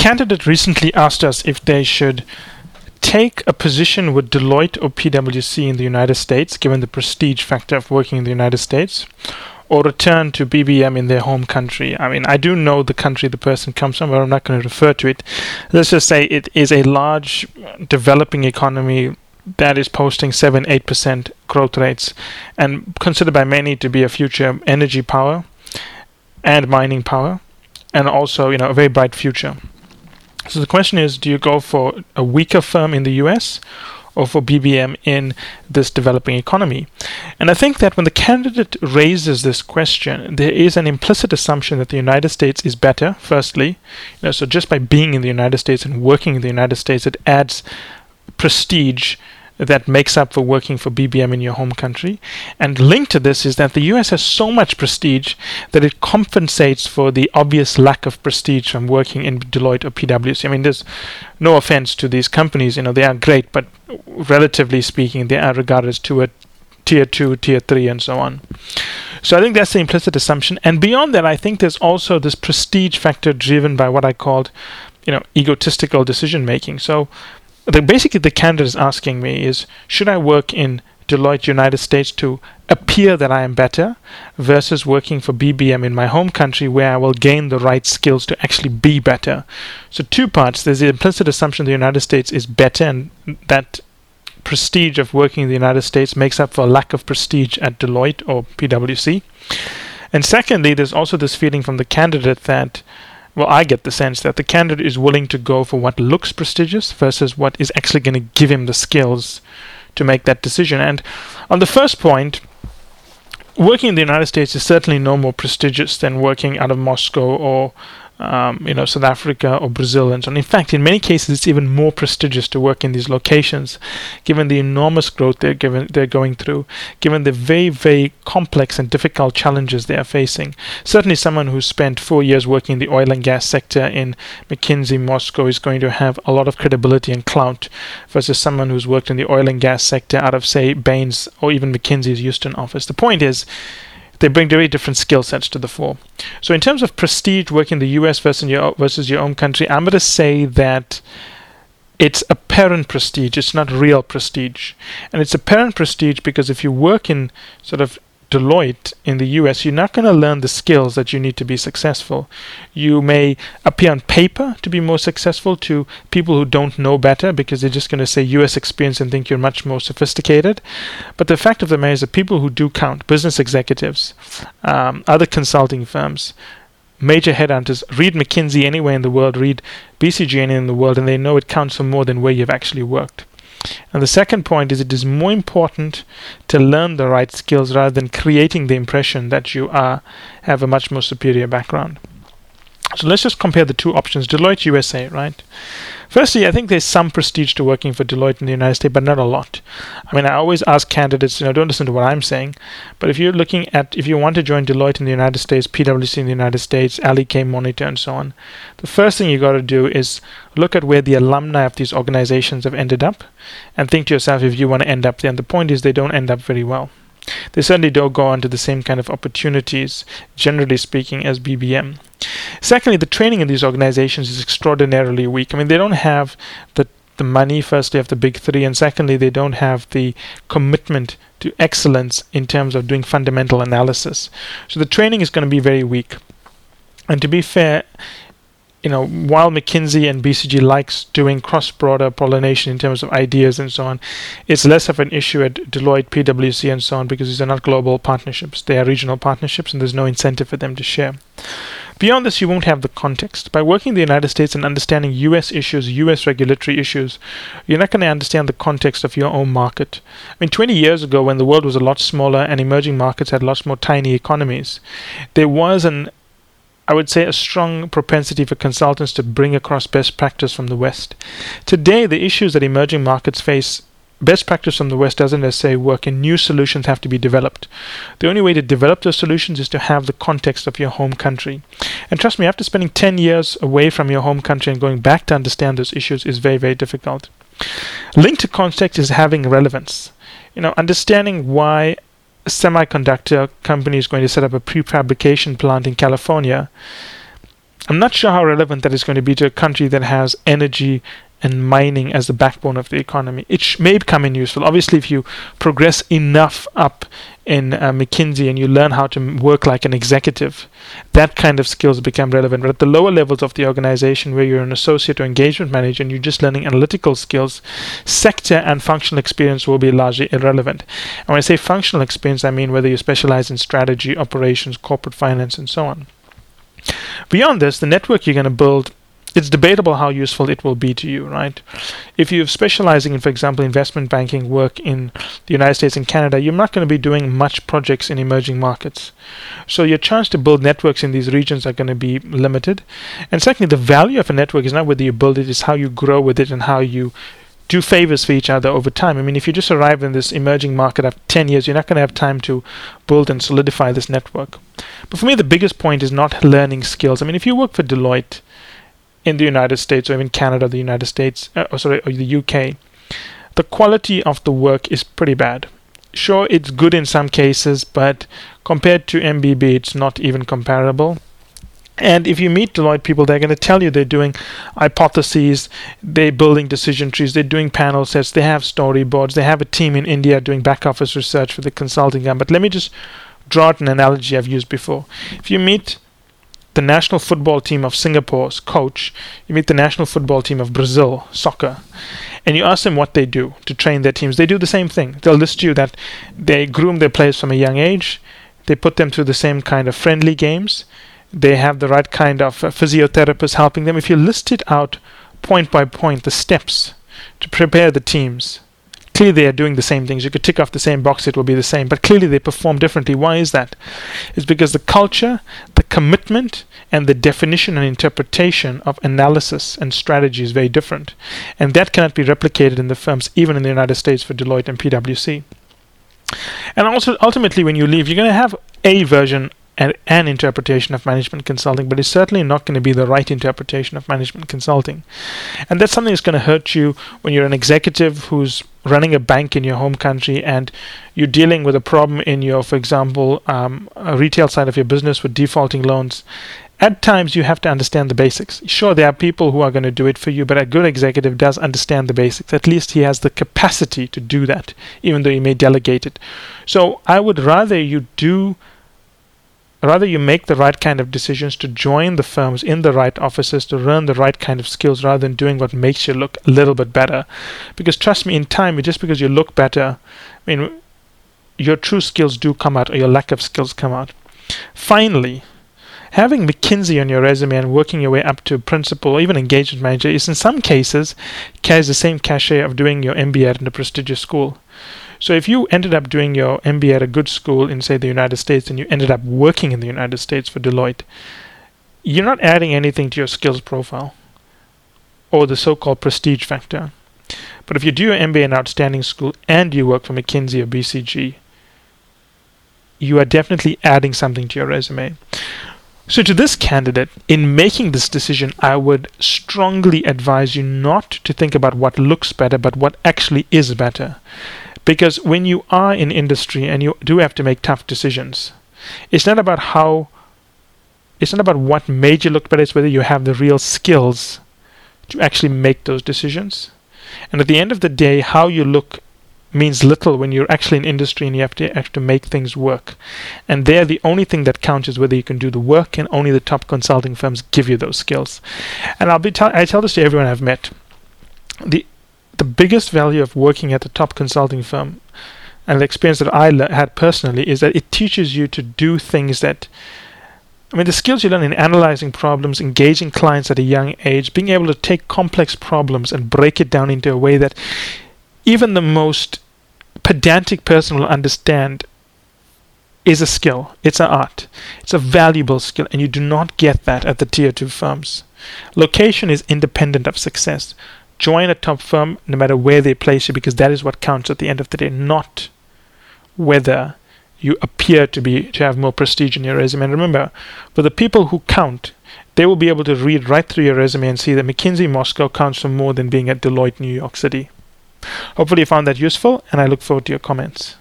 candidate recently asked us if they should take a position with Deloitte or PwC in the United States, given the prestige factor of working in the United States, or return to BBM in their home country. I mean, I do know the country the person comes from, but I'm not going to refer to it. Let's just say it is a large developing economy that is posting 7 8% growth rates and considered by many to be a future energy power and mining power and also you know a very bright future so the question is do you go for a weaker firm in the US or for BBM in this developing economy? And I think that when the candidate raises this question there is an implicit assumption that the United States is better firstly. You know so just by being in the United States and working in the United States it adds prestige that makes up for working for BBM in your home country. And linked to this is that the US has so much prestige that it compensates for the obvious lack of prestige from working in Deloitte or PwC. I mean, there's no offense to these companies, you know, they are great, but relatively speaking, they are regarded as tier two, tier three, and so on. So I think that's the implicit assumption. And beyond that, I think there's also this prestige factor driven by what I called, you know, egotistical decision making. So the, basically the candidate is asking me is should I work in Deloitte United States to appear that I am better versus working for BBM in my home country where I will gain the right skills to actually be better. So two parts. There's the implicit assumption the United States is better and that prestige of working in the United States makes up for a lack of prestige at Deloitte or PwC. And secondly, there's also this feeling from the candidate that well, I get the sense that the candidate is willing to go for what looks prestigious versus what is actually going to give him the skills to make that decision. And on the first point, working in the United States is certainly no more prestigious than working out of Moscow or um, you know, South Africa or Brazil and so on. In fact, in many cases, it's even more prestigious to work in these locations, given the enormous growth they're given they're going through, given the very very complex and difficult challenges they are facing. Certainly, someone who spent four years working in the oil and gas sector in McKinsey Moscow is going to have a lot of credibility and clout, versus someone who's worked in the oil and gas sector out of say Bain's or even McKinsey's Houston office. The point is they bring very different skill sets to the fore. So, in terms of prestige working in the US versus your, versus your own country, I'm going to say that it's apparent prestige, it's not real prestige. And it's apparent prestige because if you work in sort of Deloitte in the US, you're not going to learn the skills that you need to be successful. You may appear on paper to be more successful to people who don't know better because they're just going to say US experience and think you're much more sophisticated. But the fact of the matter is that people who do count, business executives, um, other consulting firms, major headhunters, read McKinsey anywhere in the world, read BCG anywhere in the world, and they know it counts for more than where you've actually worked. And the second point is it is more important to learn the right skills rather than creating the impression that you are have a much more superior background. So let's just compare the two options. Deloitte USA, right? Firstly, I think there's some prestige to working for Deloitte in the United States, but not a lot. I mean, I always ask candidates, you know, don't listen to what I'm saying, but if you're looking at, if you want to join Deloitte in the United States, PwC in the United States, K Monitor, and so on, the first thing you got to do is look at where the alumni of these organizations have ended up and think to yourself if you want to end up there. And the point is, they don't end up very well. They certainly don't go on to the same kind of opportunities, generally speaking, as BBM. Secondly, the training in these organizations is extraordinarily weak. I mean, they don't have the the money firstly of the big three and secondly they don't have the commitment to excellence in terms of doing fundamental analysis so the training is going to be very weak and to be fair you know, while McKinsey and BCG likes doing cross-border pollination in terms of ideas and so on, it's less of an issue at Deloitte, PwC, and so on because these are not global partnerships; they are regional partnerships, and there's no incentive for them to share. Beyond this, you won't have the context. By working in the United States and understanding U.S. issues, U.S. regulatory issues, you're not going to understand the context of your own market. I mean, 20 years ago, when the world was a lot smaller and emerging markets had lots more tiny economies, there was an I would say, a strong propensity for consultants to bring across best practice from the West. Today, the issues that emerging markets face best practice from the West doesn't necessarily work, and new solutions have to be developed. The only way to develop those solutions is to have the context of your home country. And trust me, after spending 10 years away from your home country and going back to understand those issues is very, very difficult. Linked to context is having relevance. You know, understanding why a semiconductor company is going to set up a prefabrication plant in California I'm not sure how relevant that is going to be to a country that has energy and mining as the backbone of the economy. It sh- may become in useful. Obviously, if you progress enough up in uh, McKinsey and you learn how to work like an executive, that kind of skills become relevant. But at the lower levels of the organization, where you're an associate or engagement manager and you're just learning analytical skills, sector and functional experience will be largely irrelevant. And when I say functional experience, I mean whether you specialize in strategy, operations, corporate finance, and so on. Beyond this, the network you're going to build it's debatable how useful it will be to you, right? If you're specializing in, for example, investment banking work in the United States and Canada, you're not going to be doing much projects in emerging markets. So your chance to build networks in these regions are going to be limited. And secondly, the value of a network is not whether you build it, it's how you grow with it and how you do favors for each other over time. I mean, if you just arrive in this emerging market after 10 years, you're not going to have time to build and solidify this network. But for me, the biggest point is not learning skills. I mean, if you work for Deloitte, in the United States or even Canada, the United States, uh, or sorry, or the UK, the quality of the work is pretty bad. Sure, it's good in some cases, but compared to MBB, it's not even comparable. And if you meet Deloitte people, they're going to tell you they're doing hypotheses, they're building decision trees, they're doing panel sets, they have storyboards, they have a team in India doing back office research for the consulting arm. But let me just draw out an analogy I've used before. If you meet the national football team of Singapore's coach, you meet the national football team of Brazil, soccer, and you ask them what they do to train their teams. They do the same thing. They'll list you that they groom their players from a young age, they put them through the same kind of friendly games, they have the right kind of uh, physiotherapists helping them. If you list it out point by point, the steps to prepare the teams, clearly they are doing the same things. You could tick off the same box, it will be the same. But clearly they perform differently. Why is that? It's because the culture, the commitment, and the definition and interpretation of analysis and strategy is very different. And that cannot be replicated in the firms, even in the United States for Deloitte and PwC. And also, ultimately, when you leave, you're going to have a version and an interpretation of management consulting, but it's certainly not going to be the right interpretation of management consulting. And that's something that's going to hurt you when you're an executive who's running a bank in your home country and you're dealing with a problem in your, for example, um, retail side of your business with defaulting loans. At times, you have to understand the basics. Sure, there are people who are going to do it for you, but a good executive does understand the basics. At least he has the capacity to do that, even though he may delegate it. So I would rather you do rather you make the right kind of decisions to join the firms in the right offices to learn the right kind of skills rather than doing what makes you look a little bit better. Because trust me in time just because you look better i mean your true skills do come out or your lack of skills come out. Finally having mckinsey on your resume and working your way up to principal or even engagement manager is in some cases carries the same cachet of doing your mba at a prestigious school so if you ended up doing your MBA at a good school in, say, the United States, and you ended up working in the United States for Deloitte, you're not adding anything to your skills profile or the so-called prestige factor. But if you do your MBA in an outstanding school and you work for McKinsey or BCG, you are definitely adding something to your resume. So, to this candidate, in making this decision, I would strongly advise you not to think about what looks better, but what actually is better. Because when you are in industry and you do have to make tough decisions, it's not about how, it's not about what made you look better, it's whether you have the real skills to actually make those decisions. And at the end of the day, how you look means little when you're actually in industry and you have to have to make things work. And there, the only thing that counts is whether you can do the work, and only the top consulting firms give you those skills. And I'll be t- I tell this to everyone I've met. The the biggest value of working at the top consulting firm and the experience that I le- had personally is that it teaches you to do things that I mean, the skills you learn in analyzing problems, engaging clients at a young age, being able to take complex problems and break it down into a way that even the most pedantic person will understand is a skill. It's an art. It's a valuable skill, and you do not get that at the tier two firms. Location is independent of success join a top firm no matter where they place you because that is what counts at the end of the day, not whether you appear to be to have more prestige in your resume. And remember, for the people who count, they will be able to read right through your resume and see that McKinsey Moscow counts for more than being at Deloitte New York City. Hopefully you found that useful and I look forward to your comments.